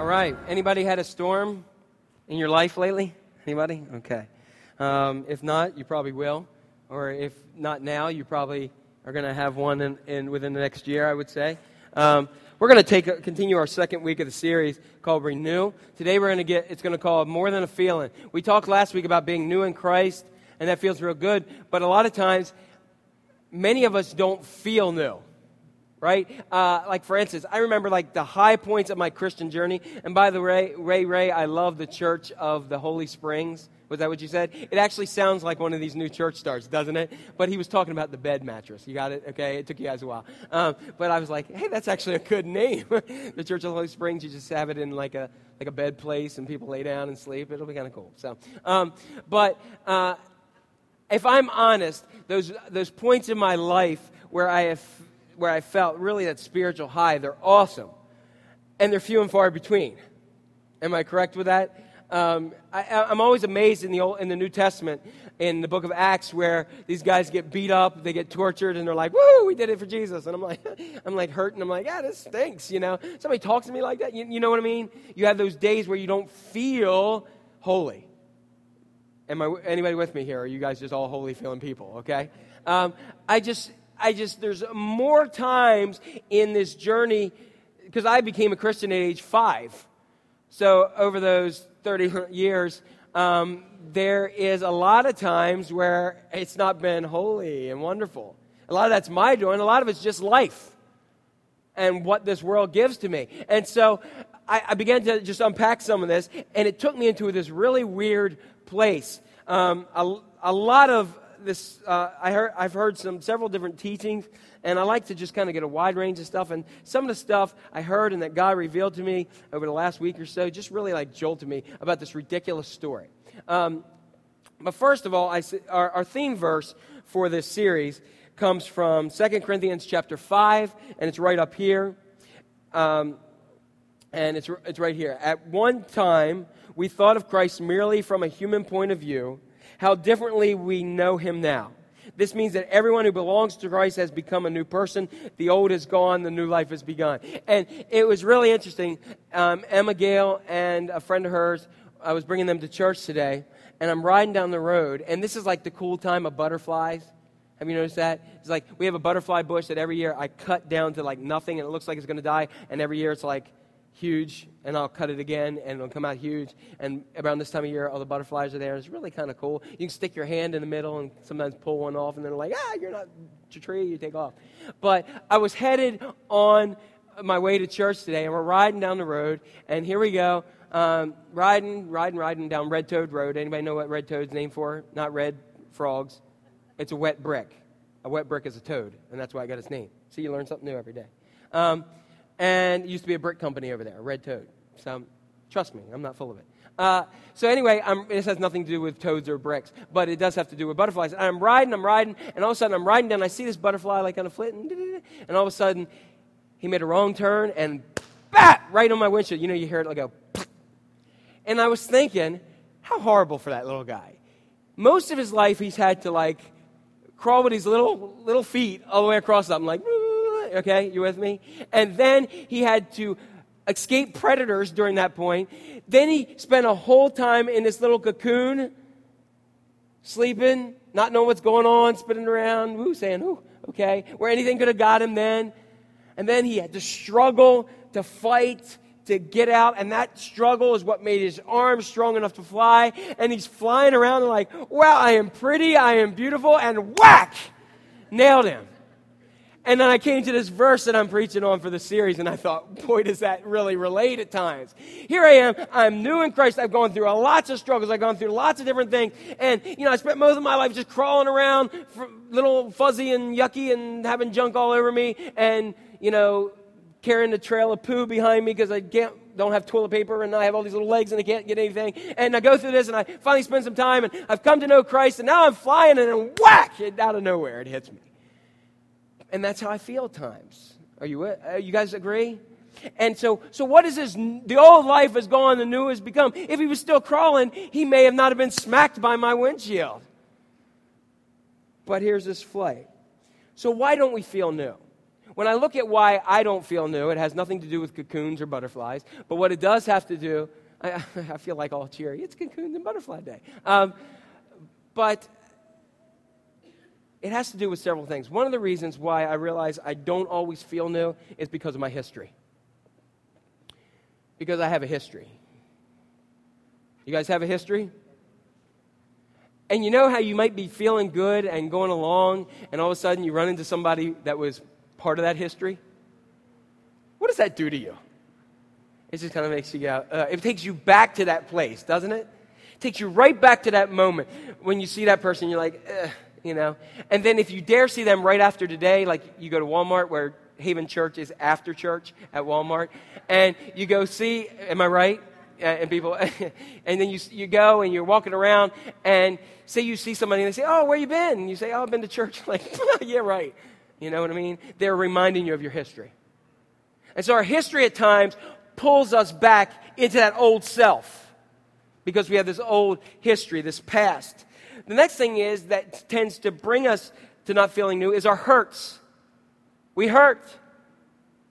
All right. Anybody had a storm in your life lately? Anybody? Okay. Um, if not, you probably will. Or if not now, you probably are going to have one in, in, within the next year, I would say. Um, we're going to take continue our second week of the series called Renew. Today we're going to get it's going to call More Than a Feeling. We talked last week about being new in Christ, and that feels real good. But a lot of times, many of us don't feel new right? Uh, like for instance, I remember like the high points of my Christian journey. And by the way, Ray Ray, I love the Church of the Holy Springs. Was that what you said? It actually sounds like one of these new church starts, doesn't it? But he was talking about the bed mattress. You got it? Okay, it took you guys a while. Um, but I was like, hey, that's actually a good name. the Church of the Holy Springs. You just have it in like a like a bed place, and people lay down and sleep. It'll be kind of cool. So, um, but uh, if I'm honest, those those points in my life where I have where I felt really that spiritual high, they're awesome. And they're few and far between. Am I correct with that? Um, I, am always amazed in the, Old, in the New Testament, in the book of Acts, where these guys get beat up, they get tortured, and they're like, "Woo, we did it for Jesus!" And I'm like, I'm like hurting. I'm like, "Yeah, this stinks." You know, somebody talks to me like that. You, you know what I mean? You have those days where you don't feel holy. Am I anybody with me here? Are you guys just all holy feeling people? Okay. Um, I just I just, there's more times in this journey, because I became a Christian at age five. So over those 30 years, um, there is a lot of times where it's not been holy and wonderful. A lot of that's my doing, a lot of it's just life and what this world gives to me. And so I, I began to just unpack some of this, and it took me into this really weird place. Um, a, a lot of this, uh, I heard, I've heard some several different teachings, and I like to just kind of get a wide range of stuff. And some of the stuff I heard and that God revealed to me over the last week or so just really like jolted me about this ridiculous story. Um, but first of all, I, our, our theme verse for this series comes from 2 Corinthians chapter 5, and it's right up here. Um, and it's, it's right here. At one time, we thought of Christ merely from a human point of view how differently we know him now. This means that everyone who belongs to Christ has become a new person. The old is gone, the new life has begun. And it was really interesting. Um, Emma Gale and a friend of hers, I was bringing them to church today, and I'm riding down the road, and this is like the cool time of butterflies. Have you noticed that? It's like we have a butterfly bush that every year I cut down to like nothing, and it looks like it's going to die, and every year it's like huge, and I'll cut it again, and it'll come out huge. And around this time of year, all the butterflies are there. It's really kind of cool. You can stick your hand in the middle and sometimes pull one off, and they're like, ah, you're not a tree, you take off. But I was headed on my way to church today, and we're riding down the road, and here we go. Um, riding, riding, riding down Red Toad Road. Anybody know what Red Toad's named for? Not red frogs. It's a wet brick. A wet brick is a toad, and that's why I got its name. See, you learn something new every day. Um, and used to be a brick company over there, Red Toad. So trust me, I'm not full of it. Uh, so anyway, I'm, this has nothing to do with toads or bricks, but it does have to do with butterflies. And I'm riding, I'm riding, and all of a sudden I'm riding down. I see this butterfly like on a flint, and all of a sudden he made a wrong turn and bat right on my windshield. You know, you hear it like go. And I was thinking, how horrible for that little guy. Most of his life, he's had to like crawl with his little little feet all the way across something, like Okay, you with me? And then he had to escape predators during that point. Then he spent a whole time in this little cocoon, sleeping, not knowing what's going on, spinning around, woo, saying, ooh, okay, where anything could have got him then. And then he had to struggle to fight to get out, and that struggle is what made his arms strong enough to fly. And he's flying around like, wow, I am pretty, I am beautiful, and whack! Nailed him. And then I came to this verse that I'm preaching on for the series, and I thought, boy, does that really relate at times. Here I am. I'm new in Christ. I've gone through lots of struggles. I've gone through lots of different things. And, you know, I spent most of my life just crawling around, little fuzzy and yucky and having junk all over me, and, you know, carrying a trail of poo behind me because I can't don't have toilet paper and I have all these little legs and I can't get anything. And I go through this and I finally spend some time and I've come to know Christ and now I'm flying and then whack, out of nowhere it hits me. And that's how I feel at times. Are you, uh, you guys agree? And so, so what is this? The old life is gone, the new has become. If he was still crawling, he may have not have been smacked by my windshield. But here's this flight. So why don't we feel new? When I look at why I don't feel new, it has nothing to do with cocoons or butterflies. But what it does have to do, I, I feel like all cheery. It's cocoons and butterfly day. Um, but it has to do with several things. One of the reasons why I realize I don't always feel new is because of my history. Because I have a history. You guys have a history? And you know how you might be feeling good and going along, and all of a sudden you run into somebody that was part of that history? What does that do to you? It just kind of makes you go, uh, it takes you back to that place, doesn't it? It takes you right back to that moment when you see that person, you're like, you know? And then if you dare see them right after today, like you go to Walmart where Haven Church is after church at Walmart, and you go see, am I right? and people, and then you, you go and you're walking around, and say you see somebody and they say, Oh, where you been? And you say, Oh, I've been to church. Like, yeah, right. You know what I mean? They're reminding you of your history. And so our history at times pulls us back into that old self because we have this old history, this past. The next thing is that tends to bring us to not feeling new is our hurts. We hurt.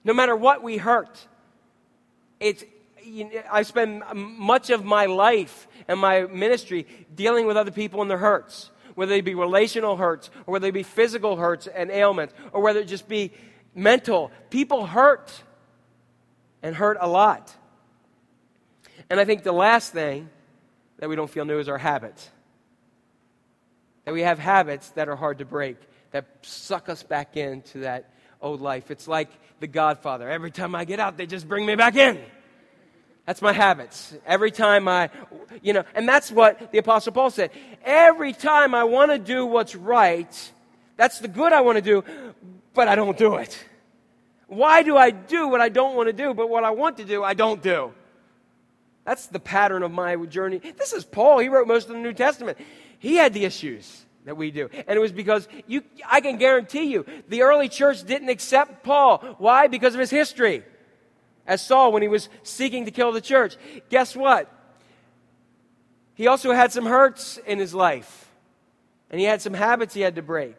No matter what, we hurt. It's, you know, I spend much of my life and my ministry dealing with other people and their hurts whether they be relational hurts, or whether they be physical hurts and ailments, or whether it just be mental. People hurt and hurt a lot. And I think the last thing that we don't feel new is our habits. That we have habits that are hard to break, that suck us back into that old life. It's like the Godfather. Every time I get out, they just bring me back in. That's my habits. Every time I, you know, and that's what the Apostle Paul said. Every time I want to do what's right, that's the good I want to do, but I don't do it. Why do I do what I don't want to do, but what I want to do, I don't do? That's the pattern of my journey. This is Paul. He wrote most of the New Testament. He had the issues that we do. And it was because you, I can guarantee you, the early church didn't accept Paul. Why? Because of his history as Saul when he was seeking to kill the church. Guess what? He also had some hurts in his life, and he had some habits he had to break.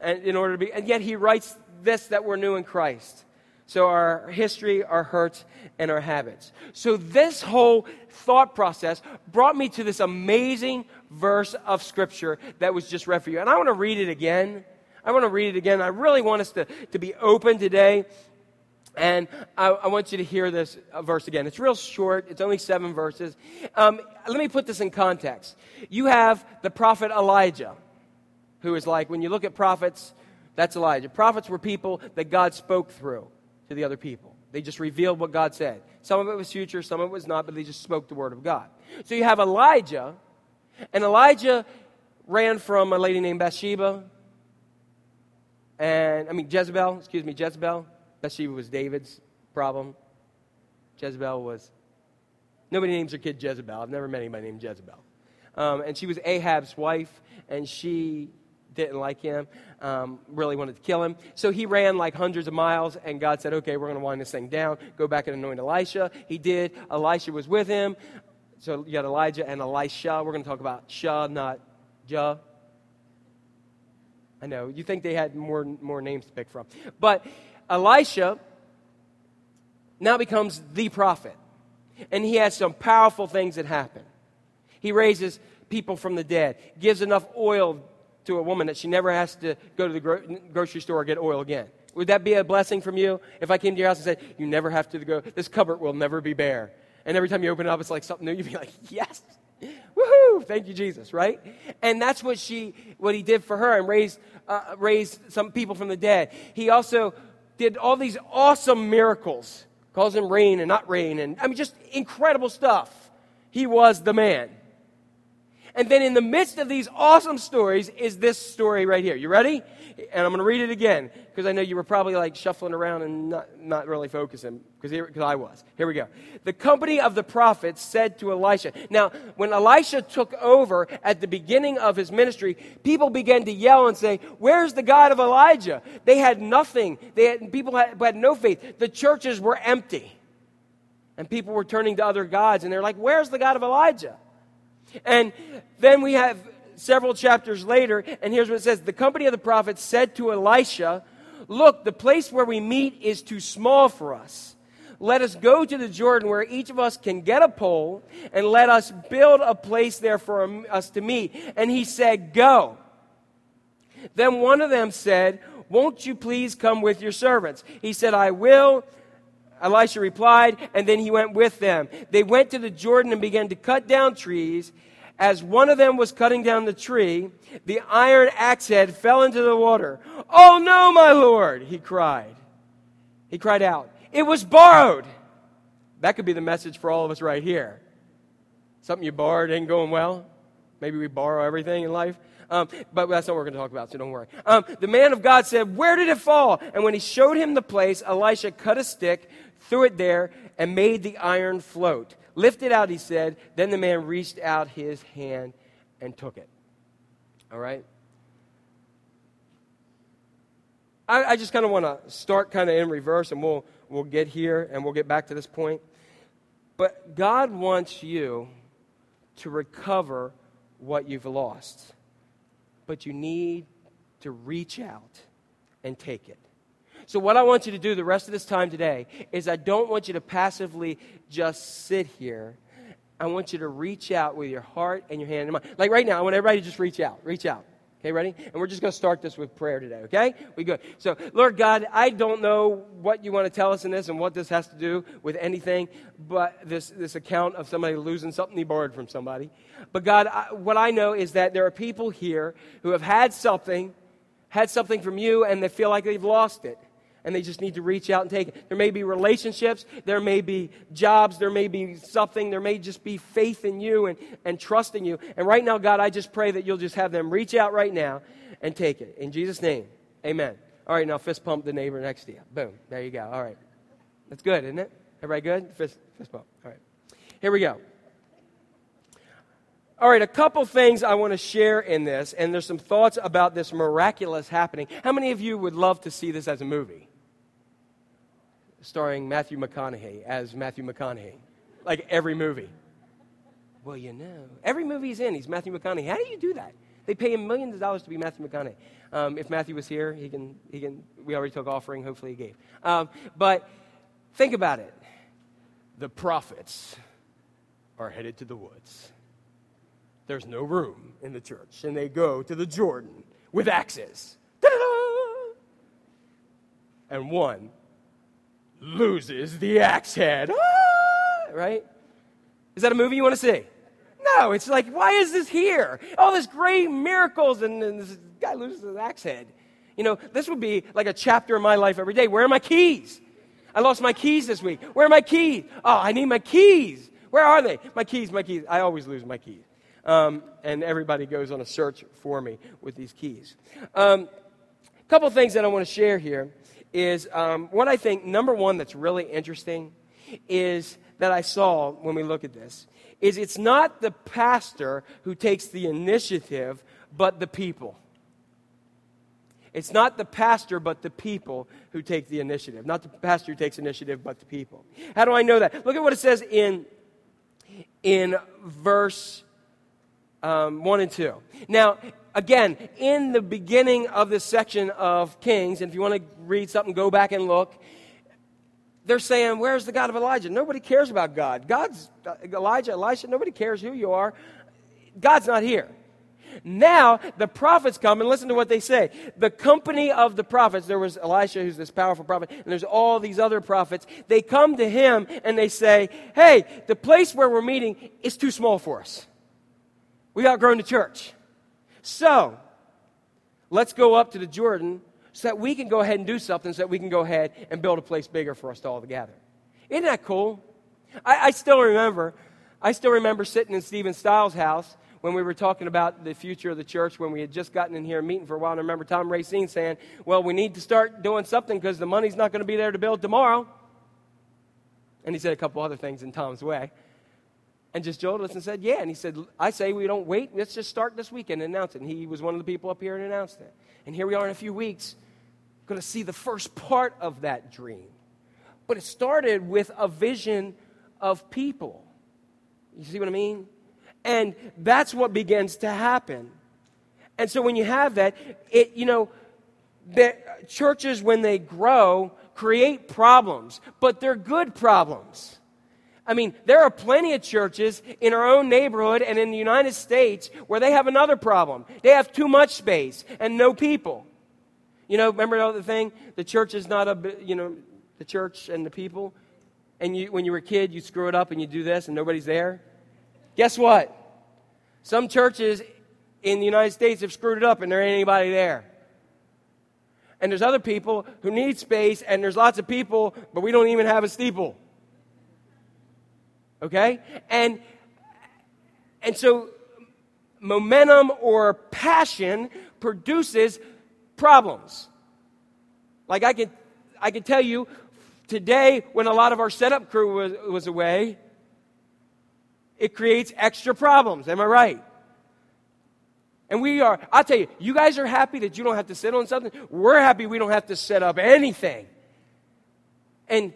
And in order to be, and yet he writes this that we're new in Christ. So our history, our hurts, and our habits. So this whole thought process brought me to this amazing verse of scripture that was just read for you. And I want to read it again. I want to read it again. I really want us to, to be open today and I, I, want you to hear this verse again. It's real short, it's only seven verses. Um, let me put this in context. You have the prophet Elijah, who is like, when you look at prophets, that's Elijah. Prophets were people that God spoke through to the other people. They just revealed what God said. Some of it was future, some of it was not, but they just spoke the word of God. So you have Elijah, and Elijah ran from a lady named Bathsheba, and I mean Jezebel, excuse me, Jezebel Bathsheba was David's problem. Jezebel was. Nobody names their kid Jezebel. I've never met anybody named Jezebel. Um, and she was Ahab's wife, and she didn't like him, um, really wanted to kill him. So he ran like hundreds of miles, and God said, Okay, we're going to wind this thing down. Go back and anoint Elisha. He did. Elisha was with him. So you got Elijah and Elisha. We're going to talk about Shah, not Jah. I know. You think they had more, more names to pick from. But Elisha now becomes the prophet. And he has some powerful things that happen. He raises people from the dead, gives enough oil to a woman that she never has to go to the gro- grocery store or get oil again. Would that be a blessing from you? If I came to your house and said, You never have to go, this cupboard will never be bare. And every time you open it up, it's like something new, you'd be like, Yes, woohoo, thank you, Jesus, right? And that's what she, what he did for her and raised, uh, raised some people from the dead. He also did all these awesome miracles, him rain and not rain, and I mean, just incredible stuff. He was the man. And then in the midst of these awesome stories is this story right here. You ready? And I'm going to read it again because I know you were probably like shuffling around and not, not really focusing because I was. Here we go. The company of the prophets said to Elisha. Now, when Elisha took over at the beginning of his ministry, people began to yell and say, Where's the God of Elijah? They had nothing. They had, people had, had no faith. The churches were empty. And people were turning to other gods and they're like, Where's the God of Elijah? And then we have several chapters later, and here's what it says The company of the prophets said to Elisha, Look, the place where we meet is too small for us. Let us go to the Jordan where each of us can get a pole and let us build a place there for us to meet. And he said, Go. Then one of them said, Won't you please come with your servants? He said, I will. Elisha replied, and then he went with them. They went to the Jordan and began to cut down trees. As one of them was cutting down the tree, the iron axe head fell into the water. Oh no, my lord, he cried. He cried out. It was borrowed. That could be the message for all of us right here. Something you borrowed ain't going well. Maybe we borrow everything in life. Um, but that's not what we're going to talk about, so don't worry. Um, the man of God said, Where did it fall? And when he showed him the place, Elisha cut a stick, threw it there, and made the iron float. Lift it out, he said. Then the man reached out his hand and took it. All right? I, I just kind of want to start kind of in reverse, and we'll, we'll get here and we'll get back to this point. But God wants you to recover what you've lost. But you need to reach out and take it. So, what I want you to do the rest of this time today is I don't want you to passively just sit here. I want you to reach out with your heart and your hand and mind. Like right now, I want everybody to just reach out. Reach out. Okay, ready? And we're just going to start this with prayer today, okay? We good. So, Lord God, I don't know what you want to tell us in this and what this has to do with anything, but this, this account of somebody losing something he borrowed from somebody. But God, I, what I know is that there are people here who have had something, had something from you, and they feel like they've lost it and they just need to reach out and take it. There may be relationships, there may be jobs, there may be something, there may just be faith in you and, and trust in you. And right now, God, I just pray that you'll just have them reach out right now and take it. In Jesus' name, amen. All right, now fist pump the neighbor next to you. Boom. There you go. All right. That's good, isn't it? Everybody good? Fist, fist pump. All right. Here we go. All right, a couple things I want to share in this, and there's some thoughts about this miraculous happening. How many of you would love to see this as a movie? Starring Matthew McConaughey as Matthew McConaughey. Like every movie. Well, you know, every movie he's in, he's Matthew McConaughey. How do you do that? They pay him millions of dollars to be Matthew McConaughey. Um, if Matthew was here, he can, he can, we already took offering, hopefully he gave. Um, but think about it. The prophets are headed to the woods. There's no room in the church, and they go to the Jordan with axes. And one loses the axe head. Ah! Right? Is that a movie you want to see? No, it's like, why is this here? All this great miracles, and, and this guy loses his axe head. You know, this would be like a chapter in my life every day. Where are my keys? I lost my keys this week. Where are my keys? Oh, I need my keys. Where are they? My keys, my keys. I always lose my keys. Um, and everybody goes on a search for me with these keys. A um, couple things that I want to share here is um, what I think, number one, that's really interesting is that I saw when we look at this is it's not the pastor who takes the initiative, but the people. It's not the pastor, but the people who take the initiative. Not the pastor who takes initiative, but the people. How do I know that? Look at what it says in, in verse um, 1 and 2. Now, again, in the beginning of this section of Kings, and if you want to read something, go back and look. They're saying, Where's the God of Elijah? Nobody cares about God. God's uh, Elijah, Elisha, nobody cares who you are. God's not here. Now the prophets come and listen to what they say. The company of the prophets, there was Elisha, who's this powerful prophet, and there's all these other prophets. They come to him and they say, Hey, the place where we're meeting is too small for us. We've outgrown the church. So, let's go up to the Jordan so that we can go ahead and do something so that we can go ahead and build a place bigger for us to all together. Isn't that cool? I, I still remember, I still remember sitting in Stephen Stiles' house when we were talking about the future of the church when we had just gotten in here meeting for a while. And I remember Tom Racine saying, Well, we need to start doing something because the money's not going to be there to build tomorrow. And he said a couple other things in Tom's way. And just Joel us and said, Yeah. And he said, I say we don't wait. Let's just start this weekend and announce it. And he was one of the people up here and announced it. And here we are in a few weeks, going to see the first part of that dream. But it started with a vision of people. You see what I mean? And that's what begins to happen. And so when you have that, it, you know, that churches, when they grow, create problems, but they're good problems. I mean, there are plenty of churches in our own neighborhood and in the United States where they have another problem. They have too much space and no people. You know, remember the other thing? The church is not a, you know, the church and the people. And you, when you were a kid, you screw it up and you do this and nobody's there. Guess what? Some churches in the United States have screwed it up and there ain't anybody there. And there's other people who need space and there's lots of people, but we don't even have a steeple. Okay? And and so momentum or passion produces problems. Like I can I can tell you today when a lot of our setup crew was, was away, it creates extra problems. Am I right? And we are, I'll tell you, you guys are happy that you don't have to sit on something. We're happy we don't have to set up anything. And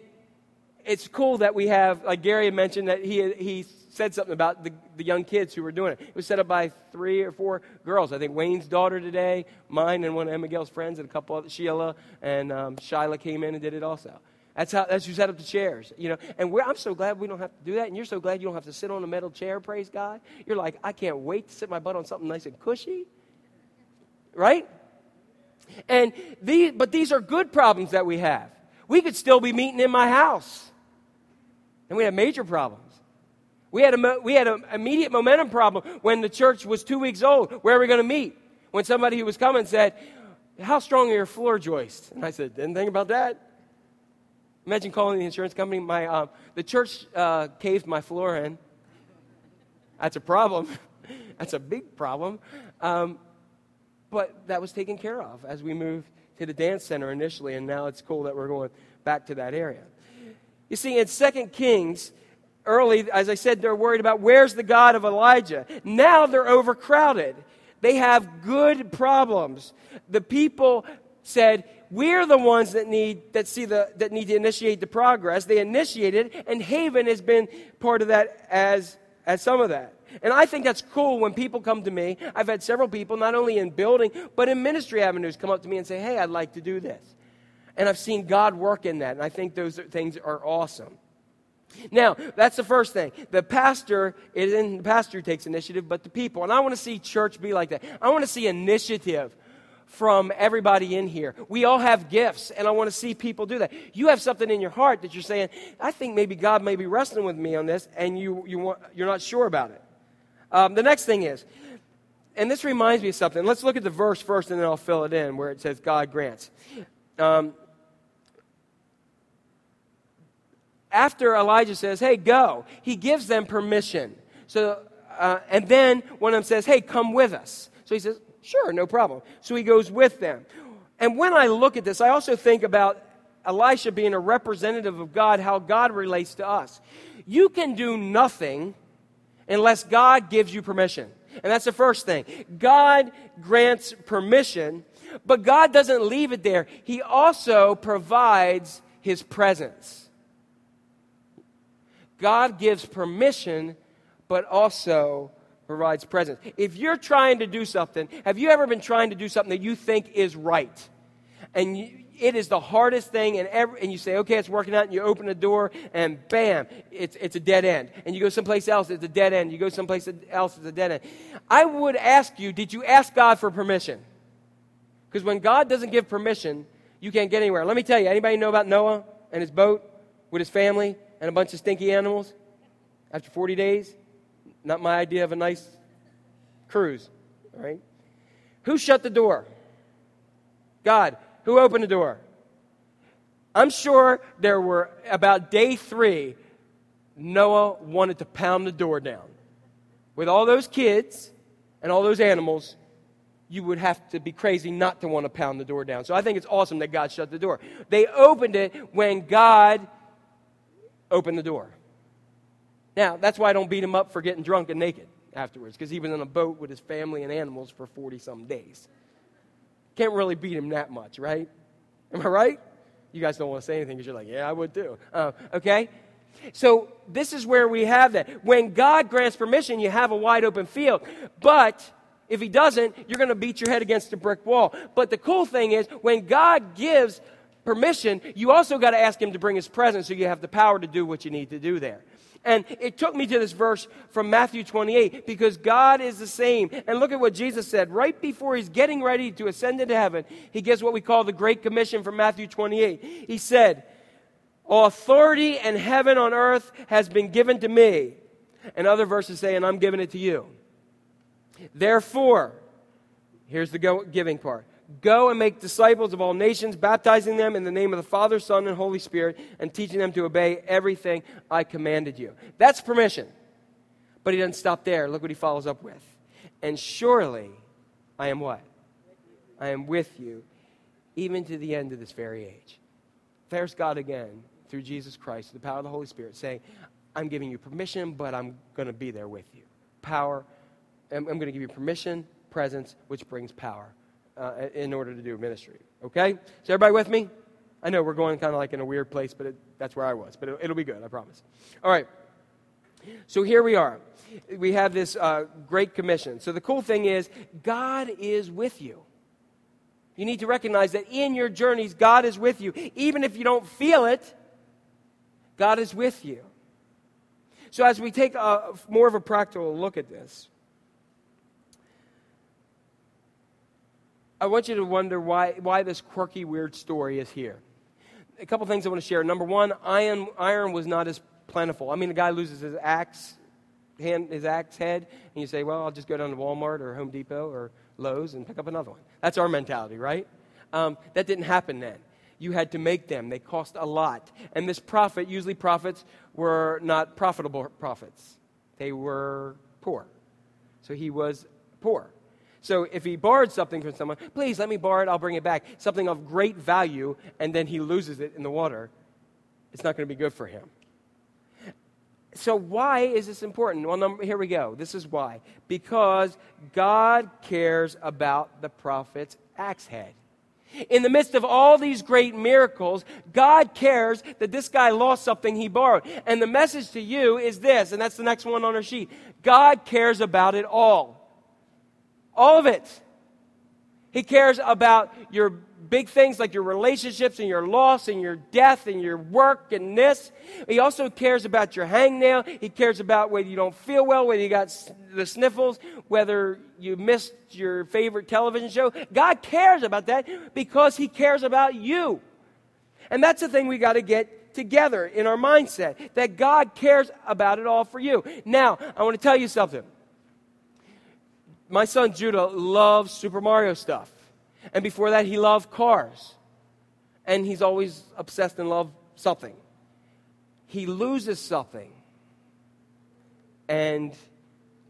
it's cool that we have, like Gary mentioned, that he, he said something about the, the young kids who were doing it. It was set up by three or four girls. I think Wayne's daughter today, mine, and one of Miguel's friends, and a couple of Sheila and um, Shyla came in and did it also. That's how that's who set up the chairs, you know. And I'm so glad we don't have to do that. And you're so glad you don't have to sit on a metal chair. Praise God. You're like, I can't wait to sit my butt on something nice and cushy, right? And these, but these are good problems that we have. We could still be meeting in my house and we had major problems. We had, a, we had an immediate momentum problem when the church was two weeks old. Where are we going to meet? When somebody who was coming said, How strong are your floor joists? And I said, Didn't think about that. Imagine calling the insurance company. My, uh, the church uh, caved my floor in. That's a problem. That's a big problem. Um, but that was taken care of as we moved to the dance center initially, and now it's cool that we're going back to that area. You see, in 2 Kings, early, as I said, they're worried about where's the God of Elijah. Now they're overcrowded. They have good problems. The people said, we're the ones that need that see the that need to initiate the progress. They initiated, and Haven has been part of that as as some of that. And I think that's cool when people come to me. I've had several people, not only in building, but in ministry avenues, come up to me and say, Hey, I'd like to do this. And I've seen God work in that. And I think those things are awesome. Now, that's the first thing. The pastor isn't the pastor takes initiative, but the people. And I want to see church be like that. I want to see initiative from everybody in here. We all have gifts, and I want to see people do that. You have something in your heart that you're saying, I think maybe God may be wrestling with me on this, and you, you want, you're not sure about it. Um, the next thing is, and this reminds me of something. Let's look at the verse first, and then I'll fill it in where it says God grants. Um, after Elijah says, hey, go, he gives them permission. So, uh, and then one of them says, hey, come with us. So he says, sure, no problem. So he goes with them. And when I look at this, I also think about Elisha being a representative of God, how God relates to us. You can do nothing unless God gives you permission. And that's the first thing. God grants permission, but God doesn't leave it there. He also provides his presence. God gives permission, but also provides presence. If you're trying to do something, have you ever been trying to do something that you think is right? And you, it is the hardest thing, and, every, and you say, okay, it's working out, and you open the door, and bam, it's, it's a dead end. And you go someplace else, it's a dead end. You go someplace else, it's a dead end. I would ask you, did you ask God for permission? Because when God doesn't give permission, you can't get anywhere. Let me tell you, anybody know about Noah and his boat with his family? And a bunch of stinky animals after 40 days? Not my idea of a nice cruise, right? Who shut the door? God. Who opened the door? I'm sure there were about day three, Noah wanted to pound the door down. With all those kids and all those animals, you would have to be crazy not to want to pound the door down. So I think it's awesome that God shut the door. They opened it when God open the door. Now, that's why I don't beat him up for getting drunk and naked afterwards, because he was in a boat with his family and animals for 40 some days. Can't really beat him that much, right? Am I right? You guys don't want to say anything because you're like, yeah, I would too. Uh, okay? So, this is where we have that. When God grants permission, you have a wide open field. But If he doesn't, you're going to beat your head against a brick wall. But the cool thing is, when God gives permission, you also got to ask him to bring his presence so you have the power to do what you need to do there. And it took me to this verse from Matthew 28 because God is the same. And look at what Jesus said. Right before he's getting ready to ascend into heaven, he gives what we call the Great Commission from Matthew 28. He said, Authority and heaven on earth has been given to me. And other verses say, and I'm giving it to you. Therefore, here's the giving part Go and make disciples of all nations, baptizing them in the name of the Father, Son, and Holy Spirit, and teaching them to obey everything I commanded you. That's permission. But he doesn't stop there. Look what he follows up with. And surely I am what? I am with you even to the end of this very age. There's God again through Jesus Christ, the power of the Holy Spirit, saying, I'm giving you permission, but I'm going to be there with you. Power, I'm, I'm going to give you permission, presence, which brings power uh, in order to do ministry. Okay? Is everybody with me? I know we're going kind of like in a weird place, but it, that's where I was. But it, it'll be good, I promise. All right. So here we are. We have this uh, great commission. So the cool thing is, God is with you. You need to recognize that in your journeys, God is with you. Even if you don't feel it, God is with you. So as we take a, more of a practical look at this, I want you to wonder why, why this quirky, weird story is here. A couple things I want to share. Number one, iron, iron was not as plentiful. I mean, a guy loses his axe, hand, his axe head, and you say, well, I'll just go down to Walmart or Home Depot or Lowe's and pick up another one. That's our mentality, right? Um, that didn't happen then. You had to make them. They cost a lot. And this prophet, usually prophets were not profitable prophets. They were poor. So he was poor. So if he borrowed something from someone, please let me borrow it, I'll bring it back. Something of great value, and then he loses it in the water, it's not going to be good for him. So, why is this important? Well, number, here we go. This is why. Because God cares about the prophet's axe head. In the midst of all these great miracles, God cares that this guy lost something he borrowed. And the message to you is this, and that's the next one on our sheet God cares about it all. All of it. He cares about your big things like your relationships and your loss and your death and your work and this. He also cares about your hangnail. He cares about whether you don't feel well, whether you got the sniffles, whether you missed your favorite television show. God cares about that because He cares about you. And that's the thing we got to get together in our mindset that God cares about it all for you. Now, I want to tell you something my son Judah loves Super Mario stuff. And before that, he loved cars. And he's always obsessed and loved something. He loses something, and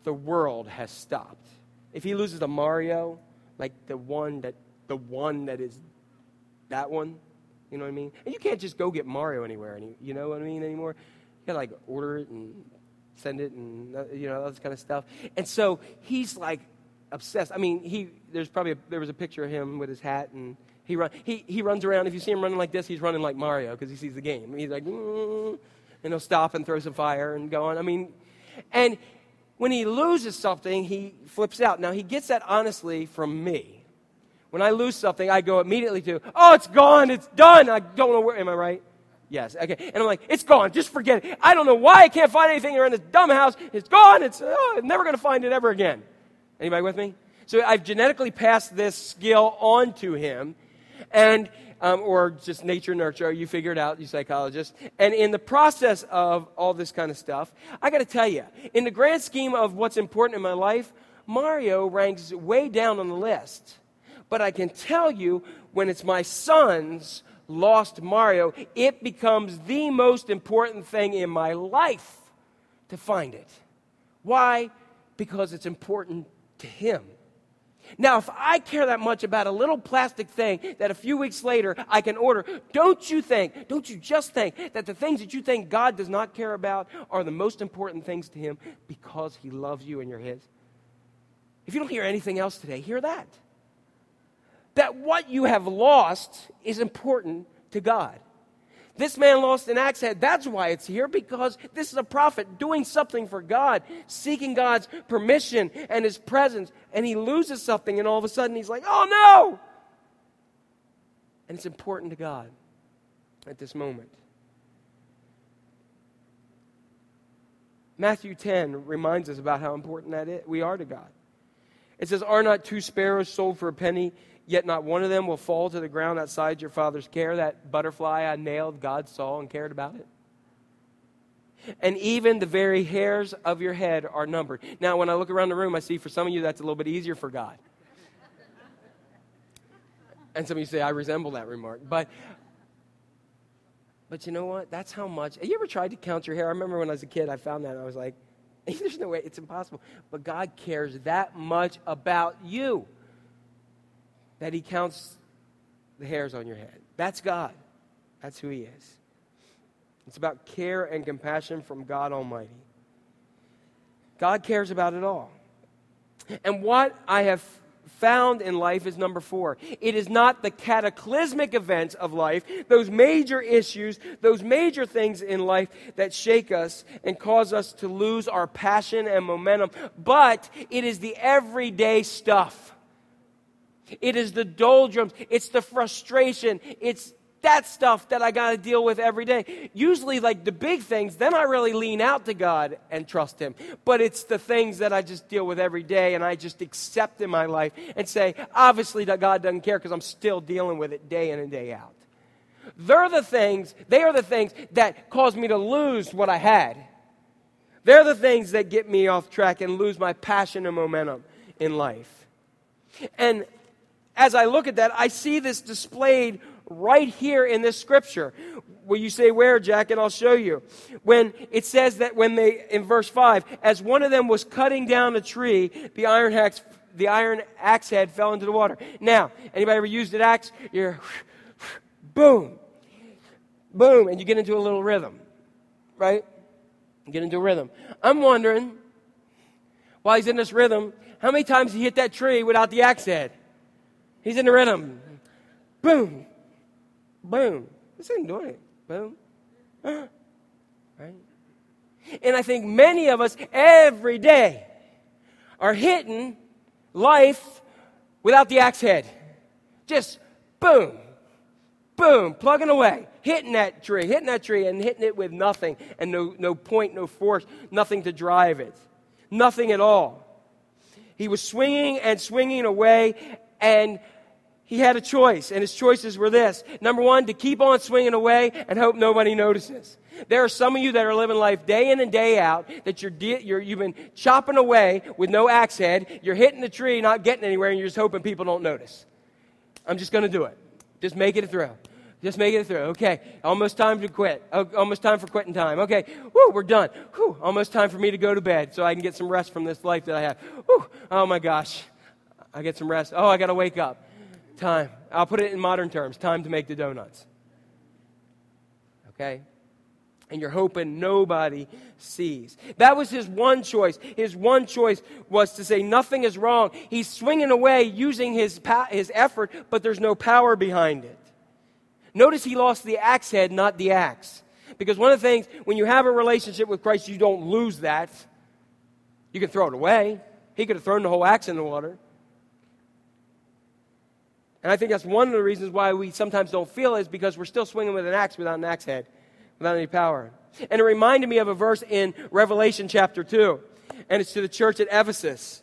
the world has stopped. If he loses a Mario, like the one that the one that is that one, you know what I mean? And you can't just go get Mario anywhere, any, you know what I mean anymore. You gotta like order it and send it and uh, you know all this kind of stuff. And so he's like obsessed. I mean, he there's probably a, there was a picture of him with his hat and he run he he runs around. If you see him running like this, he's running like Mario because he sees the game. He's like, mm, and he'll stop and throw some fire and go on. I mean, and when he loses something, he flips out. Now he gets that honestly from me. When I lose something, I go immediately to, oh, it's gone, it's done. I don't know where. Am I right? Yes. Okay. And I'm like, it's gone. Just forget it. I don't know why I can't find anything around this dumb house. It's gone. It's oh, I'm never going to find it ever again. Anybody with me? So I've genetically passed this skill on to him, and um, or just nature nurture. You figure it out, you psychologist. And in the process of all this kind of stuff, I got to tell you, in the grand scheme of what's important in my life, Mario ranks way down on the list. But I can tell you, when it's my son's lost Mario, it becomes the most important thing in my life to find it. Why? Because it's important to Him. Now, if I care that much about a little plastic thing that a few weeks later I can order, don't you think, don't you just think that the things that you think God does not care about are the most important things to Him because He loves you and you're His? If you don't hear anything else today, hear that. That what you have lost is important to God. This man lost an axe head. That's why it's here, because this is a prophet doing something for God, seeking God's permission and his presence, and he loses something, and all of a sudden he's like, oh no! And it's important to God at this moment. Matthew 10 reminds us about how important that is, we are to God. It says, Are not two sparrows sold for a penny? Yet not one of them will fall to the ground outside your father's care. That butterfly I nailed, God saw and cared about it. And even the very hairs of your head are numbered. Now, when I look around the room, I see for some of you that's a little bit easier for God. And some of you say, I resemble that remark. But, but you know what? That's how much. Have you ever tried to count your hair? I remember when I was a kid, I found that. I was like, there's no way, it's impossible. But God cares that much about you that He counts the hairs on your head. That's God. That's who He is. It's about care and compassion from God Almighty. God cares about it all. And what I have found in life is number four. It is not the cataclysmic events of life, those major issues, those major things in life that shake us and cause us to lose our passion and momentum, but it is the everyday stuff it is the doldrums. It's the frustration. It's that stuff that I got to deal with every day. Usually, like the big things, then I really lean out to God and trust Him. But it's the things that I just deal with every day and I just accept in my life and say, obviously, that God doesn't care because I'm still dealing with it day in and day out. They're the things, they are the things that cause me to lose what I had. They're the things that get me off track and lose my passion and momentum in life. And as I look at that, I see this displayed right here in this scripture. Will you say where, Jack? And I'll show you. When it says that when they, in verse 5, as one of them was cutting down a tree, the iron axe, the iron axe head fell into the water. Now, anybody ever used an axe? You're boom, boom, and you get into a little rhythm, right? You get into a rhythm. I'm wondering, while he's in this rhythm, how many times he hit that tree without the axe head? He's in the rhythm. Boom. Boom. This ain't doing it. Boom. Right? And I think many of us every day are hitting life without the axe head. Just boom, boom, plugging away, hitting that tree, hitting that tree, and hitting it with nothing and no, no point, no force, nothing to drive it. Nothing at all. He was swinging and swinging away, and he had a choice, and his choices were this. Number one, to keep on swinging away and hope nobody notices. There are some of you that are living life day in and day out that you're, you're, you've been chopping away with no axe head. You're hitting the tree, not getting anywhere, and you're just hoping people don't notice. I'm just going to do it. Just make it through. Just make it through. Okay, almost time to quit. almost time for quitting time. Okay, whoo, we're done. Whew, almost time for me to go to bed so I can get some rest from this life that I have. Oh my gosh, I get some rest. Oh, I got to wake up. Time. I'll put it in modern terms time to make the donuts. Okay? And you're hoping nobody sees. That was his one choice. His one choice was to say nothing is wrong. He's swinging away using his, his effort, but there's no power behind it. Notice he lost the axe head, not the axe. Because one of the things, when you have a relationship with Christ, you don't lose that. You can throw it away. He could have thrown the whole axe in the water. And I think that's one of the reasons why we sometimes don't feel it is because we're still swinging with an axe without an axe head, without any power. And it reminded me of a verse in Revelation chapter 2, and it's to the church at Ephesus.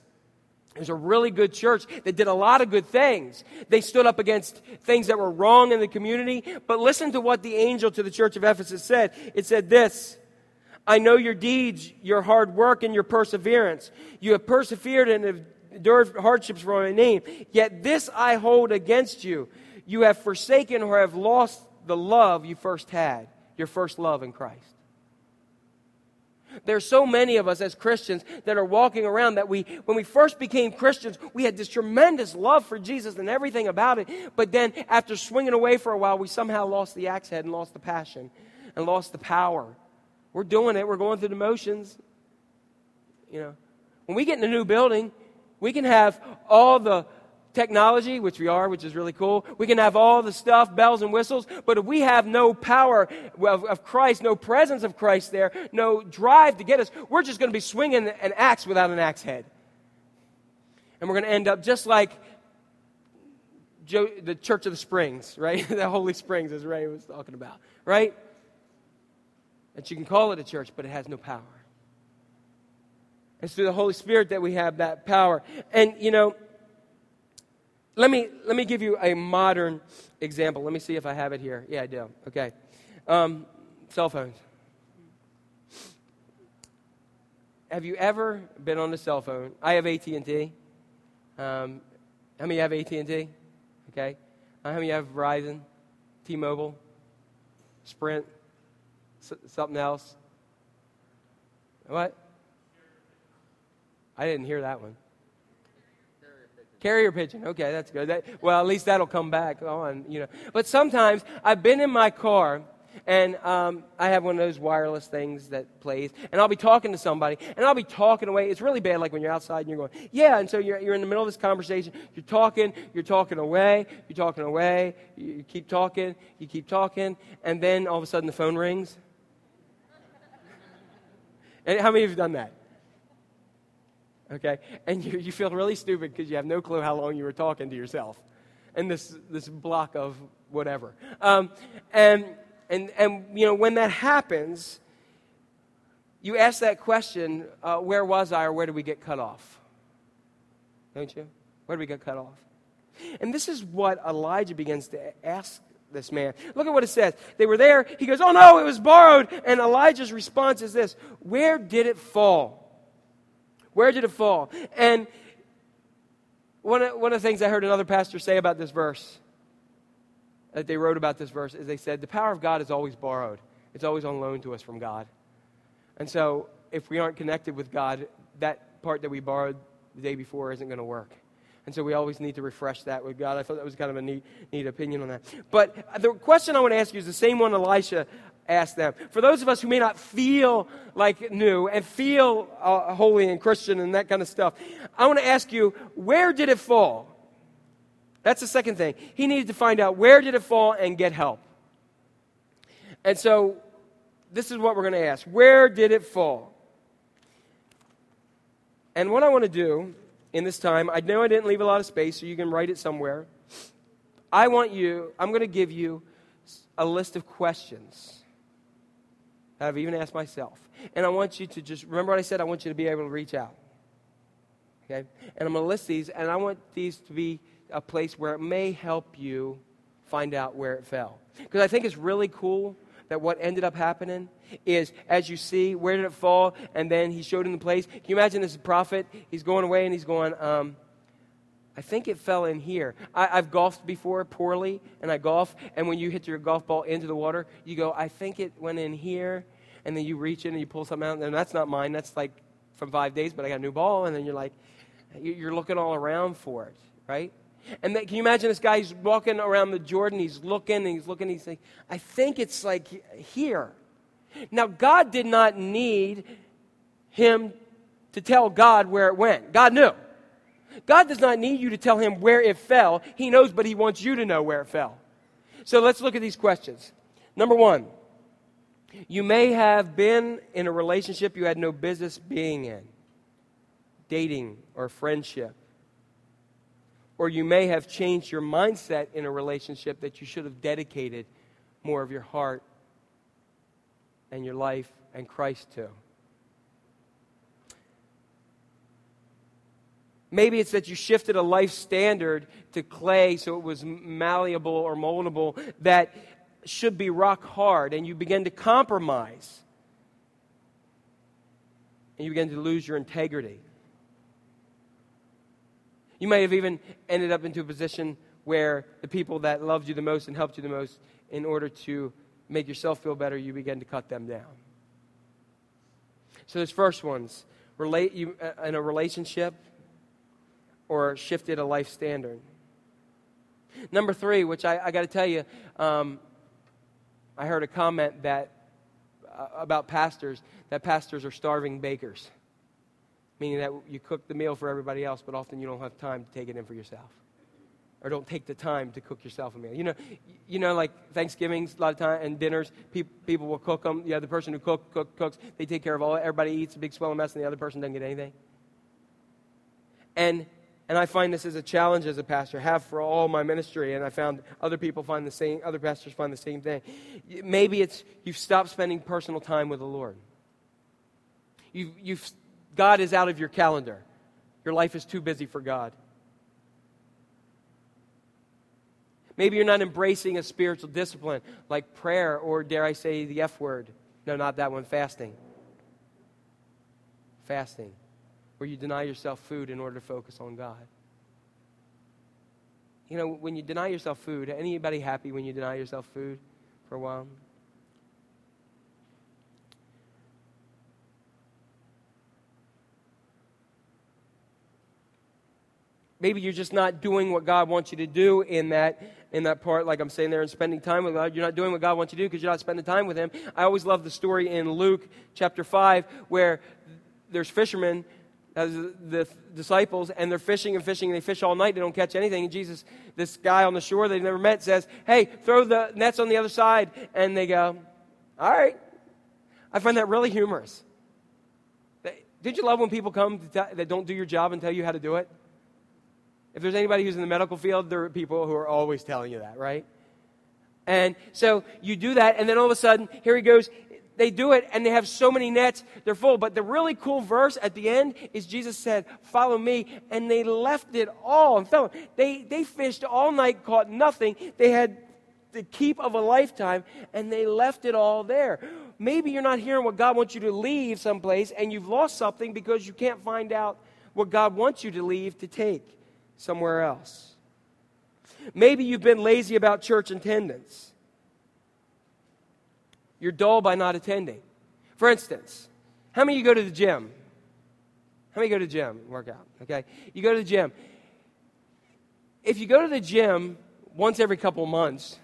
It was a really good church that did a lot of good things. They stood up against things that were wrong in the community. But listen to what the angel to the church of Ephesus said. It said this I know your deeds, your hard work, and your perseverance. You have persevered and have endured hardships for my name. Yet this I hold against you. You have forsaken or have lost the love you first had, your first love in Christ. There's so many of us as Christians that are walking around that we, when we first became Christians, we had this tremendous love for Jesus and everything about it. But then after swinging away for a while, we somehow lost the axe head and lost the passion and lost the power. We're doing it. We're going through the motions. You know, when we get in a new building, we can have all the technology, which we are, which is really cool. We can have all the stuff, bells and whistles, but if we have no power of, of Christ, no presence of Christ there, no drive to get us, we're just going to be swinging an axe without an axe head. And we're going to end up just like Joe, the Church of the Springs, right? the Holy Springs, as Ray was talking about, right? That you can call it a church, but it has no power. It's through the Holy Spirit that we have that power. And, you know, let me, let me give you a modern example. Let me see if I have it here. Yeah, I do. Okay. Um, cell phones. Have you ever been on a cell phone? I have AT&T. Um, how many have AT&T? Okay. How many have Verizon, T-Mobile, Sprint, S- something else? What? I didn't hear that one. Carrier pigeon. Okay, that's good. That, well, at least that'll come back on, you know. But sometimes I've been in my car and um, I have one of those wireless things that plays, and I'll be talking to somebody, and I'll be talking away. It's really bad, like when you're outside and you're going, yeah, and so you're, you're in the middle of this conversation, you're talking, you're talking away, you're talking away, you, you keep talking, you keep talking, and then all of a sudden the phone rings. and how many of you have done that? Okay? And you, you feel really stupid because you have no clue how long you were talking to yourself and this, this block of whatever. Um, and, and, and, you know, when that happens, you ask that question uh, where was I or where did we get cut off? Don't you? Where did we get cut off? And this is what Elijah begins to ask this man. Look at what it says. They were there. He goes, Oh no, it was borrowed. And Elijah's response is this Where did it fall? Where did it fall? And one of, one of the things I heard another pastor say about this verse, that they wrote about this verse, is they said, The power of God is always borrowed, it's always on loan to us from God. And so, if we aren't connected with God, that part that we borrowed the day before isn't going to work. And so we always need to refresh that with God. I thought that was kind of a neat, neat opinion on that. But the question I want to ask you is the same one Elisha ask them. For those of us who may not feel like new and feel uh, holy and Christian and that kind of stuff, I want to ask you, where did it fall? That's the second thing. He needed to find out where did it fall and get help. And so this is what we're going to ask. Where did it fall? And what I want to do in this time, I know I didn't leave a lot of space, so you can write it somewhere. I want you, I'm going to give you a list of questions I've even asked myself. And I want you to just remember what I said. I want you to be able to reach out. Okay? And I'm going to list these, and I want these to be a place where it may help you find out where it fell. Because I think it's really cool that what ended up happening is as you see, where did it fall? And then he showed him the place. Can you imagine this prophet? He's going away and he's going, um, I think it fell in here. I, have golfed before poorly, and I golf, and when you hit your golf ball into the water, you go, I think it went in here, and then you reach in and you pull something out, and that's not mine. That's like from five days, but I got a new ball, and then you're like, you're looking all around for it, right? And can you imagine this guy? He's walking around the Jordan. He's looking and he's looking. He's saying, I think it's like here. Now, God did not need him to tell God where it went. God knew. God does not need you to tell him where it fell. He knows, but he wants you to know where it fell. So let's look at these questions. Number one, you may have been in a relationship you had no business being in, dating or friendship. Or you may have changed your mindset in a relationship that you should have dedicated more of your heart and your life and Christ to. Maybe it's that you shifted a life standard to clay so it was malleable or moldable that should be rock hard, and you begin to compromise. And you begin to lose your integrity. You may have even ended up into a position where the people that loved you the most and helped you the most, in order to make yourself feel better, you begin to cut them down. So, those first ones relate you uh, in a relationship or shifted a life standard. Number three, which I, I got to tell you, um, I heard a comment that uh, about pastors that pastors are starving bakers, meaning that you cook the meal for everybody else, but often you don't have time to take it in for yourself. or don't take the time to cook yourself a meal. You know, you know, like Thanksgivings a lot of time and dinners, people, people will cook them. The other person who cook, cook, cooks, they take care of all. Everybody eats a big swelling mess, and the other person doesn't get anything. And and I find this as a challenge as a pastor, have for all my ministry, and I found other people find the same, other pastors find the same thing. Maybe it's you've stopped spending personal time with the Lord. You've, you've, God is out of your calendar. Your life is too busy for God. Maybe you're not embracing a spiritual discipline like prayer or, dare I say, the F word. No, not that one, fasting. Fasting where you deny yourself food in order to focus on God. You know, when you deny yourself food, anybody happy when you deny yourself food for a while? Maybe you're just not doing what God wants you to do in that in that part, like I'm saying there, and spending time with God. You're not doing what God wants you to do because you're not spending time with Him. I always love the story in Luke chapter 5 where there's fishermen as the disciples, and they're fishing and fishing, and they fish all night. They don't catch anything. And Jesus, this guy on the shore they've never met, says, Hey, throw the nets on the other side. And they go, All right. I find that really humorous. Did you love when people come that don't do your job and tell you how to do it? If there's anybody who's in the medical field, there are people who are always telling you that, right? And so you do that, and then all of a sudden, here he goes they do it and they have so many nets, they're full. But the really cool verse at the end is Jesus said, Follow me. And they left it all and fell. They, they fished all night, caught nothing. They had the keep of a lifetime and they left it all there. Maybe you're not hearing what God wants you to leave someplace and you've lost something because you can't find out what God wants you to leave to take somewhere else. Maybe you've been lazy about church attendance. You're dull by not attending. For instance, how many of you go to the gym? How many go to the gym and work out? Okay. You go to the gym. If you go to the gym once every couple months,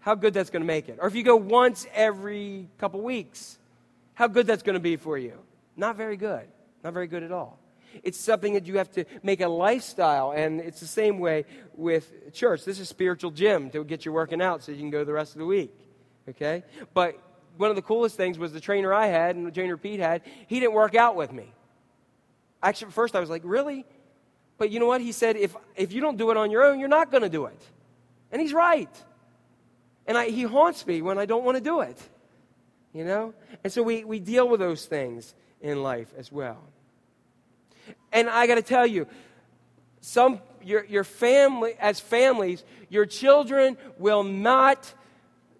how good that's going to make it. Or if you go once every couple weeks, how good that's going to be for you. Not very good. Not very good at all. It's something that you have to make a lifestyle, and it's the same way with church. This is spiritual gym to get you working out so you can go the rest of the week okay? But one of the coolest things was the trainer I had and the trainer Pete had, he didn't work out with me. Actually, at first I was like, really? But you know what? He said, if, if you don't do it on your own, you're not going to do it. And he's right. And I, he haunts me when I don't want to do it. You know? And so we, we deal with those things in life as well. And I got to tell you, some your, your family as families, your children will not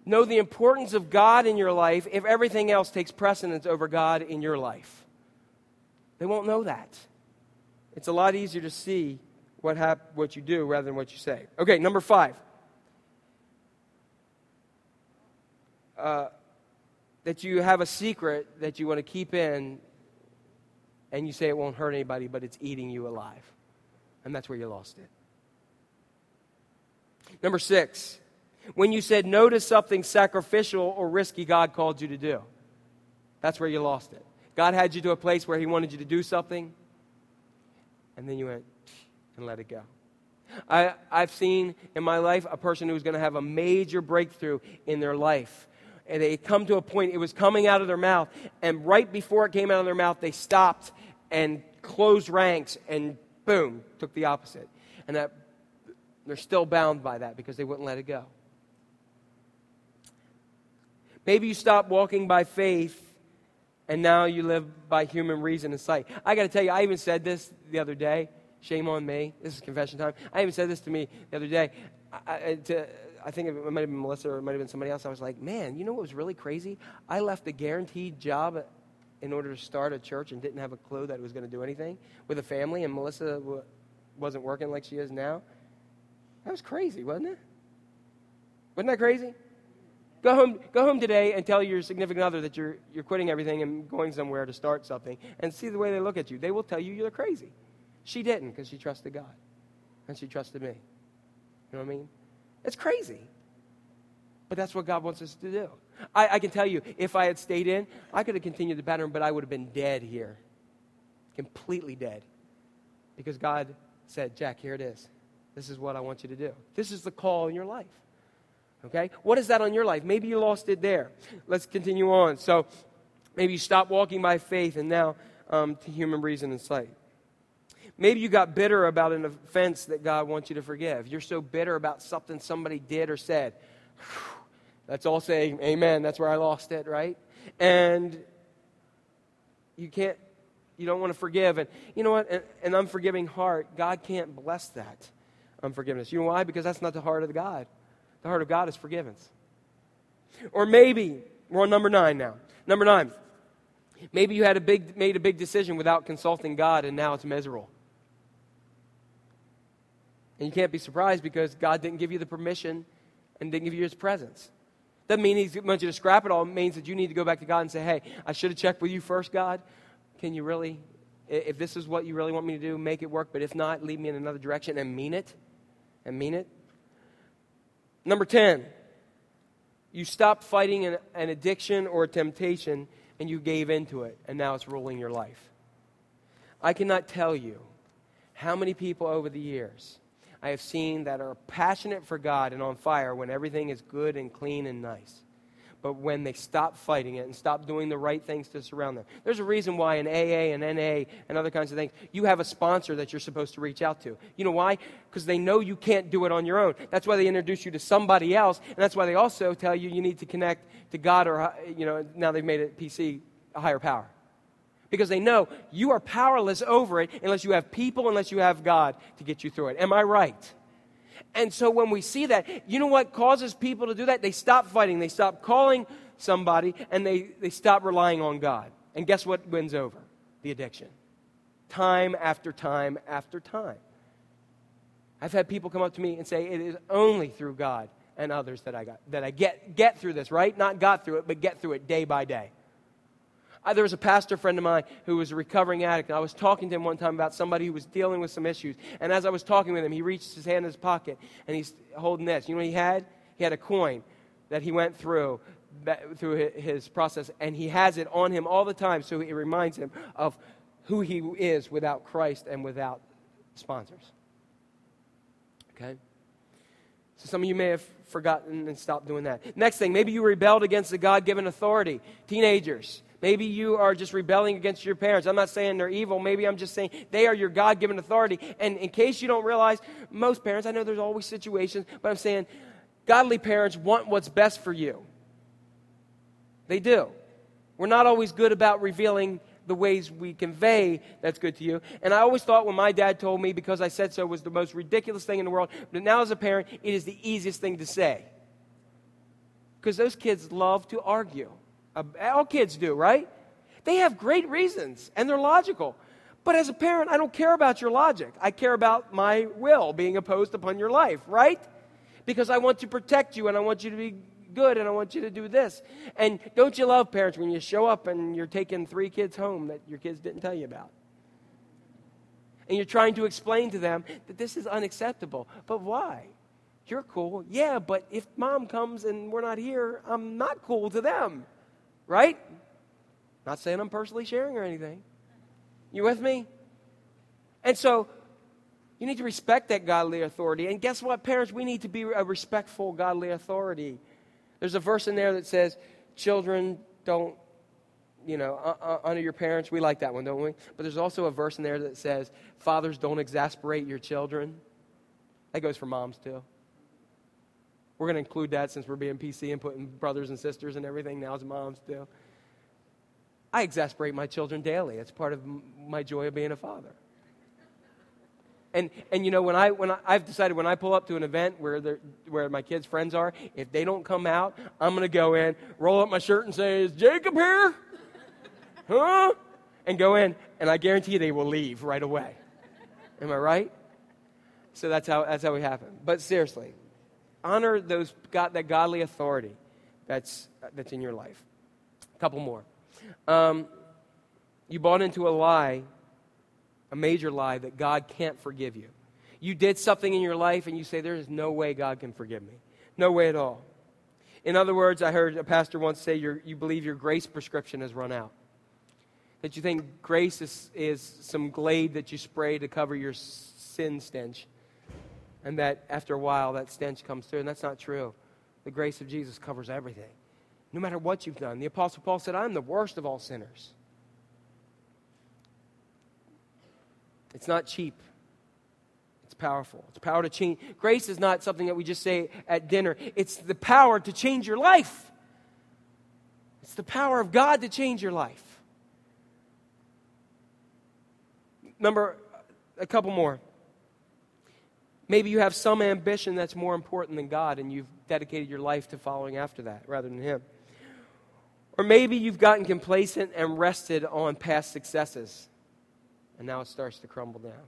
know the importance of God in your life if everything else takes precedence over God in your life. They won't know that. It's a lot easier to see what, hap- what you do rather than what you say. Okay, number five. Uh, that you have a secret that you want to keep in and you say it won't hurt anybody, but it's eating you alive. And that's where you lost it. Number six, when you said no to something sacrificial or risky God called you to do. That's where you lost it. God had you to a place where He wanted you to do something, and then you went and let it go. I, I've seen in my life a person who's going to have a major breakthrough in their life. And they come to a point, it was coming out of their mouth, and right before it came out of their mouth, they stopped and closed ranks and boom, took the opposite. And that they're still bound by that because they wouldn't let it go. Maybe you stopped walking by faith and now you live by human reason and sight. I got to tell you, I even said this the other day. Shame on me. This is confession time. I even said this to me the other day. I, to, I think it might have been Melissa or it might have been somebody else. I was like, man, you know what was really crazy? I left a guaranteed job in order to start a church and didn't have a clue that it was going to do anything with a family, and Melissa w- wasn't working like she is now. That was crazy, wasn't it? Wasn't that crazy? Go home, go home today and tell your significant other that you're, you're quitting everything and going somewhere to start something and see the way they look at you. They will tell you you're crazy. She didn't because she trusted God and she trusted me. You know what I mean? It's crazy. But that's what God wants us to do. I, I can tell you, if I had stayed in, I could have continued the pattern, but I would have been dead here. Completely dead. Because God said, Jack, here it is. This is what I want you to do. This is the call in your life. Okay? What is that on your life? Maybe you lost it there. Let's continue on. So maybe you stopped walking by faith and now um, to human reason and sight. Maybe you got bitter about an offense that God wants you to forgive. You're so bitter about something somebody did or said. Let's all say amen. That's where I lost it, right? And you can't, you don't want to forgive. And you know what? An, an unforgiving heart, God can't bless that unforgiveness. You know why? Because that's not the heart of God. The heart of God is forgiveness. Or maybe, we're on number nine now. Number nine, maybe you had a big, made a big decision without consulting God and now it's miserable. And you can't be surprised because God didn't give you the permission and didn't give you his presence. Doesn't mean he wants you to scrap it all. It means that you need to go back to God and say, hey, I should have checked with you first, God. Can you really, if this is what you really want me to do, make it work. But if not, lead me in another direction and mean it. And mean it. Number 10, you stopped fighting an, an addiction or a temptation and you gave into it, and now it's ruling your life. I cannot tell you how many people over the years I have seen that are passionate for God and on fire when everything is good and clean and nice. But when they stop fighting it and stop doing the right things to surround them. There's a reason why in AA and NA and other kinds of things, you have a sponsor that you're supposed to reach out to. You know why? Because they know you can't do it on your own. That's why they introduce you to somebody else, and that's why they also tell you you need to connect to God or, you know, now they've made it PC, a higher power because they know you are powerless over it unless you have people, unless you have God to get you through it. Am I right? And so when we see that, you know what causes people to do that? They stop fighting, they stop calling somebody, and they, they stop relying on God. And guess what wins over? The addiction. Time after time after time. I've had people come up to me and say, It is only through God and others that I got that I get get through this, right? Not got through it, but get through it day by day. I, there was a pastor friend of mine who was a recovering addict, and I was talking to him one time about somebody who was dealing with some issues. And as I was talking with him, he reached his hand in his pocket, and he's holding this. You know what he had? He had a coin that he went through through his process, and he has it on him all the time, so it reminds him of who he is without Christ and without sponsors. Okay? So some of you may have forgotten and stopped doing that. Next thing, maybe you rebelled against the God given authority. Teenagers, Maybe you are just rebelling against your parents. I'm not saying they're evil. Maybe I'm just saying they are your God given authority. And in case you don't realize, most parents, I know there's always situations, but I'm saying godly parents want what's best for you. They do. We're not always good about revealing the ways we convey that's good to you. And I always thought when my dad told me, because I said so, was the most ridiculous thing in the world. But now as a parent, it is the easiest thing to say. Because those kids love to argue. All kids do, right? They have great reasons and they're logical. But as a parent, I don't care about your logic. I care about my will being opposed upon your life, right? Because I want to protect you and I want you to be good and I want you to do this. And don't you love parents when you show up and you're taking three kids home that your kids didn't tell you about? And you're trying to explain to them that this is unacceptable. But why? You're cool. Yeah, but if mom comes and we're not here, I'm not cool to them. Right? Not saying I'm personally sharing or anything. You with me? And so, you need to respect that godly authority. And guess what, parents? We need to be a respectful godly authority. There's a verse in there that says, Children don't, you know, uh, uh, honor your parents. We like that one, don't we? But there's also a verse in there that says, Fathers, don't exasperate your children. That goes for moms, too. We're going to include that since we're being PC and putting brothers and sisters and everything now as moms do. I exasperate my children daily. It's part of my joy of being a father. And, and you know, when, I, when I, I've decided when I pull up to an event where, where my kids' friends are, if they don't come out, I'm going to go in, roll up my shirt and say, Is Jacob here? huh? And go in, and I guarantee they will leave right away. Am I right? So that's how, that's how we happen. But seriously, honor those God, that godly authority that's, that's in your life. A couple more. Um, you bought into a lie, a major lie, that God can't forgive you. You did something in your life and you say, There is no way God can forgive me. No way at all. In other words, I heard a pastor once say, You believe your grace prescription has run out. That you think grace is, is some glade that you spray to cover your sin stench. And that after a while that stench comes through. And that's not true. The grace of Jesus covers everything, no matter what you've done. The Apostle Paul said, I'm the worst of all sinners. It's not cheap. It's powerful. It's power to change. Grace is not something that we just say at dinner. It's the power to change your life. It's the power of God to change your life. Number a couple more. Maybe you have some ambition that's more important than God and you've dedicated your life to following after that rather than Him. Or maybe you've gotten complacent and rested on past successes and now it starts to crumble down.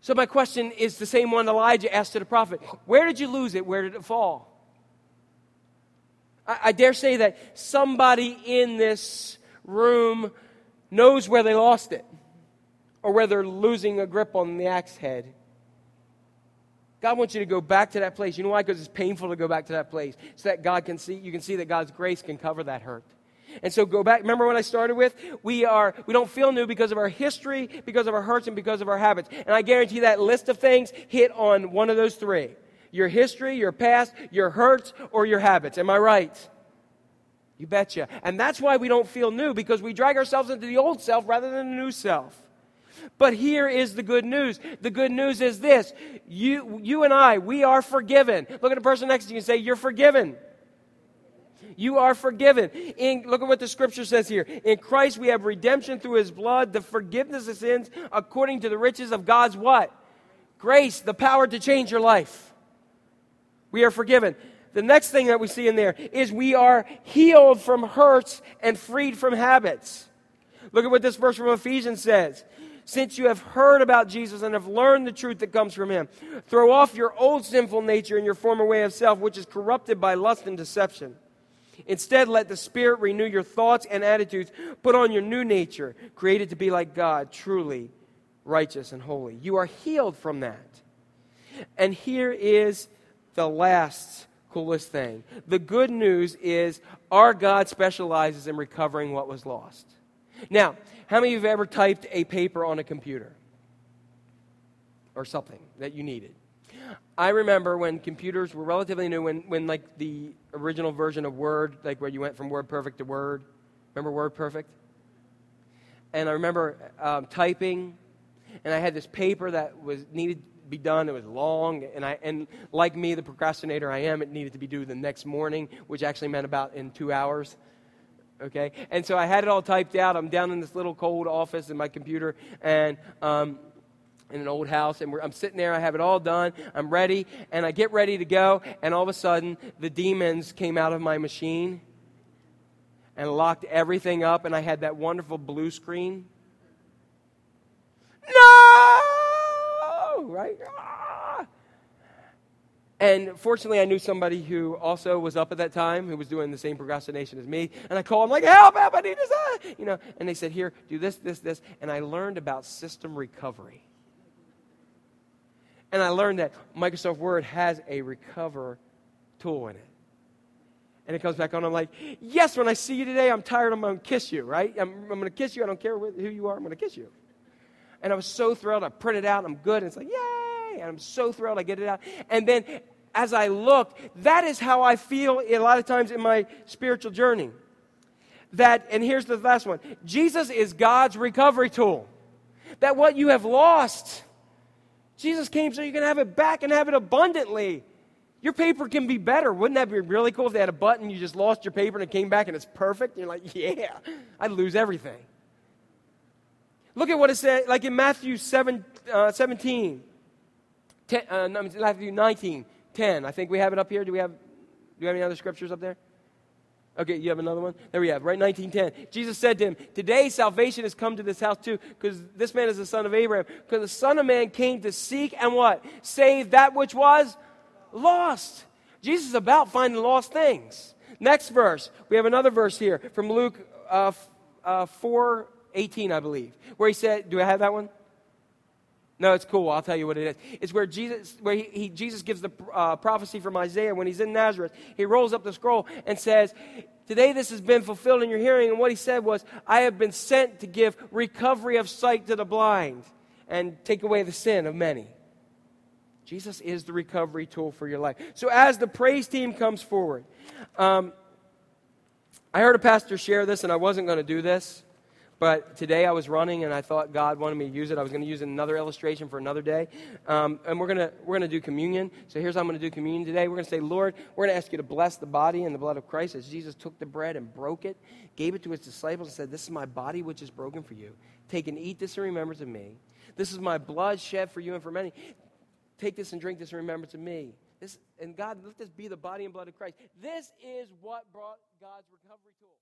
So, my question is the same one Elijah asked to the prophet Where did you lose it? Where did it fall? I, I dare say that somebody in this room knows where they lost it or where they're losing a grip on the axe head. God wants you to go back to that place. You know why? Because it's painful to go back to that place. So that God can see, you can see that God's grace can cover that hurt. And so go back. Remember what I started with? We are we don't feel new because of our history, because of our hurts, and because of our habits. And I guarantee that list of things hit on one of those three. Your history, your past, your hurts, or your habits. Am I right? You betcha. And that's why we don't feel new, because we drag ourselves into the old self rather than the new self. But here is the good news. The good news is this you, you and I, we are forgiven. Look at the person next to you and say, You're forgiven. You are forgiven. In, look at what the scripture says here. In Christ we have redemption through his blood, the forgiveness of sins according to the riches of God's what? Grace, the power to change your life. We are forgiven. The next thing that we see in there is we are healed from hurts and freed from habits. Look at what this verse from Ephesians says since you have heard about Jesus and have learned the truth that comes from him. Throw off your old sinful nature and your former way of self, which is corrupted by lust and deception. Instead, let the Spirit renew your thoughts and attitudes. Put on your new nature, created to be like God, truly righteous and holy. You are healed from that. And here is the last coolest thing the good news is our God specializes in recovering what was lost. Now, how many of you have ever typed a paper on a computer? Or something that you needed? I remember when computers were relatively new, when, when like the original version of Word, like where you went from WordPerfect to Word. Remember WordPerfect? And I remember um, typing, and I had this paper that was needed to be done. It was long, and I and like me, the procrastinator I am, it needed to be due the next morning, which actually meant about in two hours. Okay, and so I had it all typed out. I'm down in this little cold office in my computer, and um, in an old house, and I'm sitting there. I have it all done. I'm ready, and I get ready to go, and all of a sudden, the demons came out of my machine and locked everything up, and I had that wonderful blue screen. No! Right? And fortunately, I knew somebody who also was up at that time who was doing the same procrastination as me. And I called, I'm like, help, help, I need this. Ah! You know, and they said, here, do this, this, this. And I learned about system recovery. And I learned that Microsoft Word has a recover tool in it. And it comes back on. I'm like, yes, when I see you today, I'm tired. I'm going to kiss you, right? I'm, I'm going to kiss you. I don't care who you are. I'm going to kiss you. And I was so thrilled. I print it out. I'm good. And it's like, yay. And I'm so thrilled. I get it out. And then as I look, that is how I feel a lot of times in my spiritual journey. That, and here's the last one Jesus is God's recovery tool. That what you have lost, Jesus came so you can have it back and have it abundantly. Your paper can be better. Wouldn't that be really cool if they had a button, you just lost your paper and it came back and it's perfect? You're like, yeah, I'd lose everything. Look at what it said, like in Matthew 7, uh, 17, 10, uh, Matthew 19, 10. I think we have it up here. Do we have, do we have any other scriptures up there? Okay, you have another one? There we have, right? 1910. Jesus said to him, Today salvation has come to this house too, because this man is the son of Abraham. Because the Son of Man came to seek and what? Save that which was lost. Jesus is about finding lost things. Next verse. We have another verse here from Luke uh, uh, 4 18, I believe, where he said, Do I have that one? No, it's cool. I'll tell you what it is. It's where Jesus, where he, he Jesus gives the uh, prophecy from Isaiah when he's in Nazareth. He rolls up the scroll and says, Today this has been fulfilled in your hearing. And what he said was, I have been sent to give recovery of sight to the blind and take away the sin of many. Jesus is the recovery tool for your life. So, as the praise team comes forward, um, I heard a pastor share this, and I wasn't going to do this. But today I was running and I thought God wanted me to use it. I was going to use another illustration for another day. Um, and we're going to we're to do communion. So here's how I'm going to do communion today. We're going to say, Lord, we're going to ask you to bless the body and the blood of Christ as Jesus took the bread and broke it, gave it to his disciples, and said, This is my body which is broken for you. Take and eat this in remembrance of me. This is my blood shed for you and for many. Take this and drink this in remembrance of me. This, and God, let this be the body and blood of Christ. This is what brought God's recovery tool.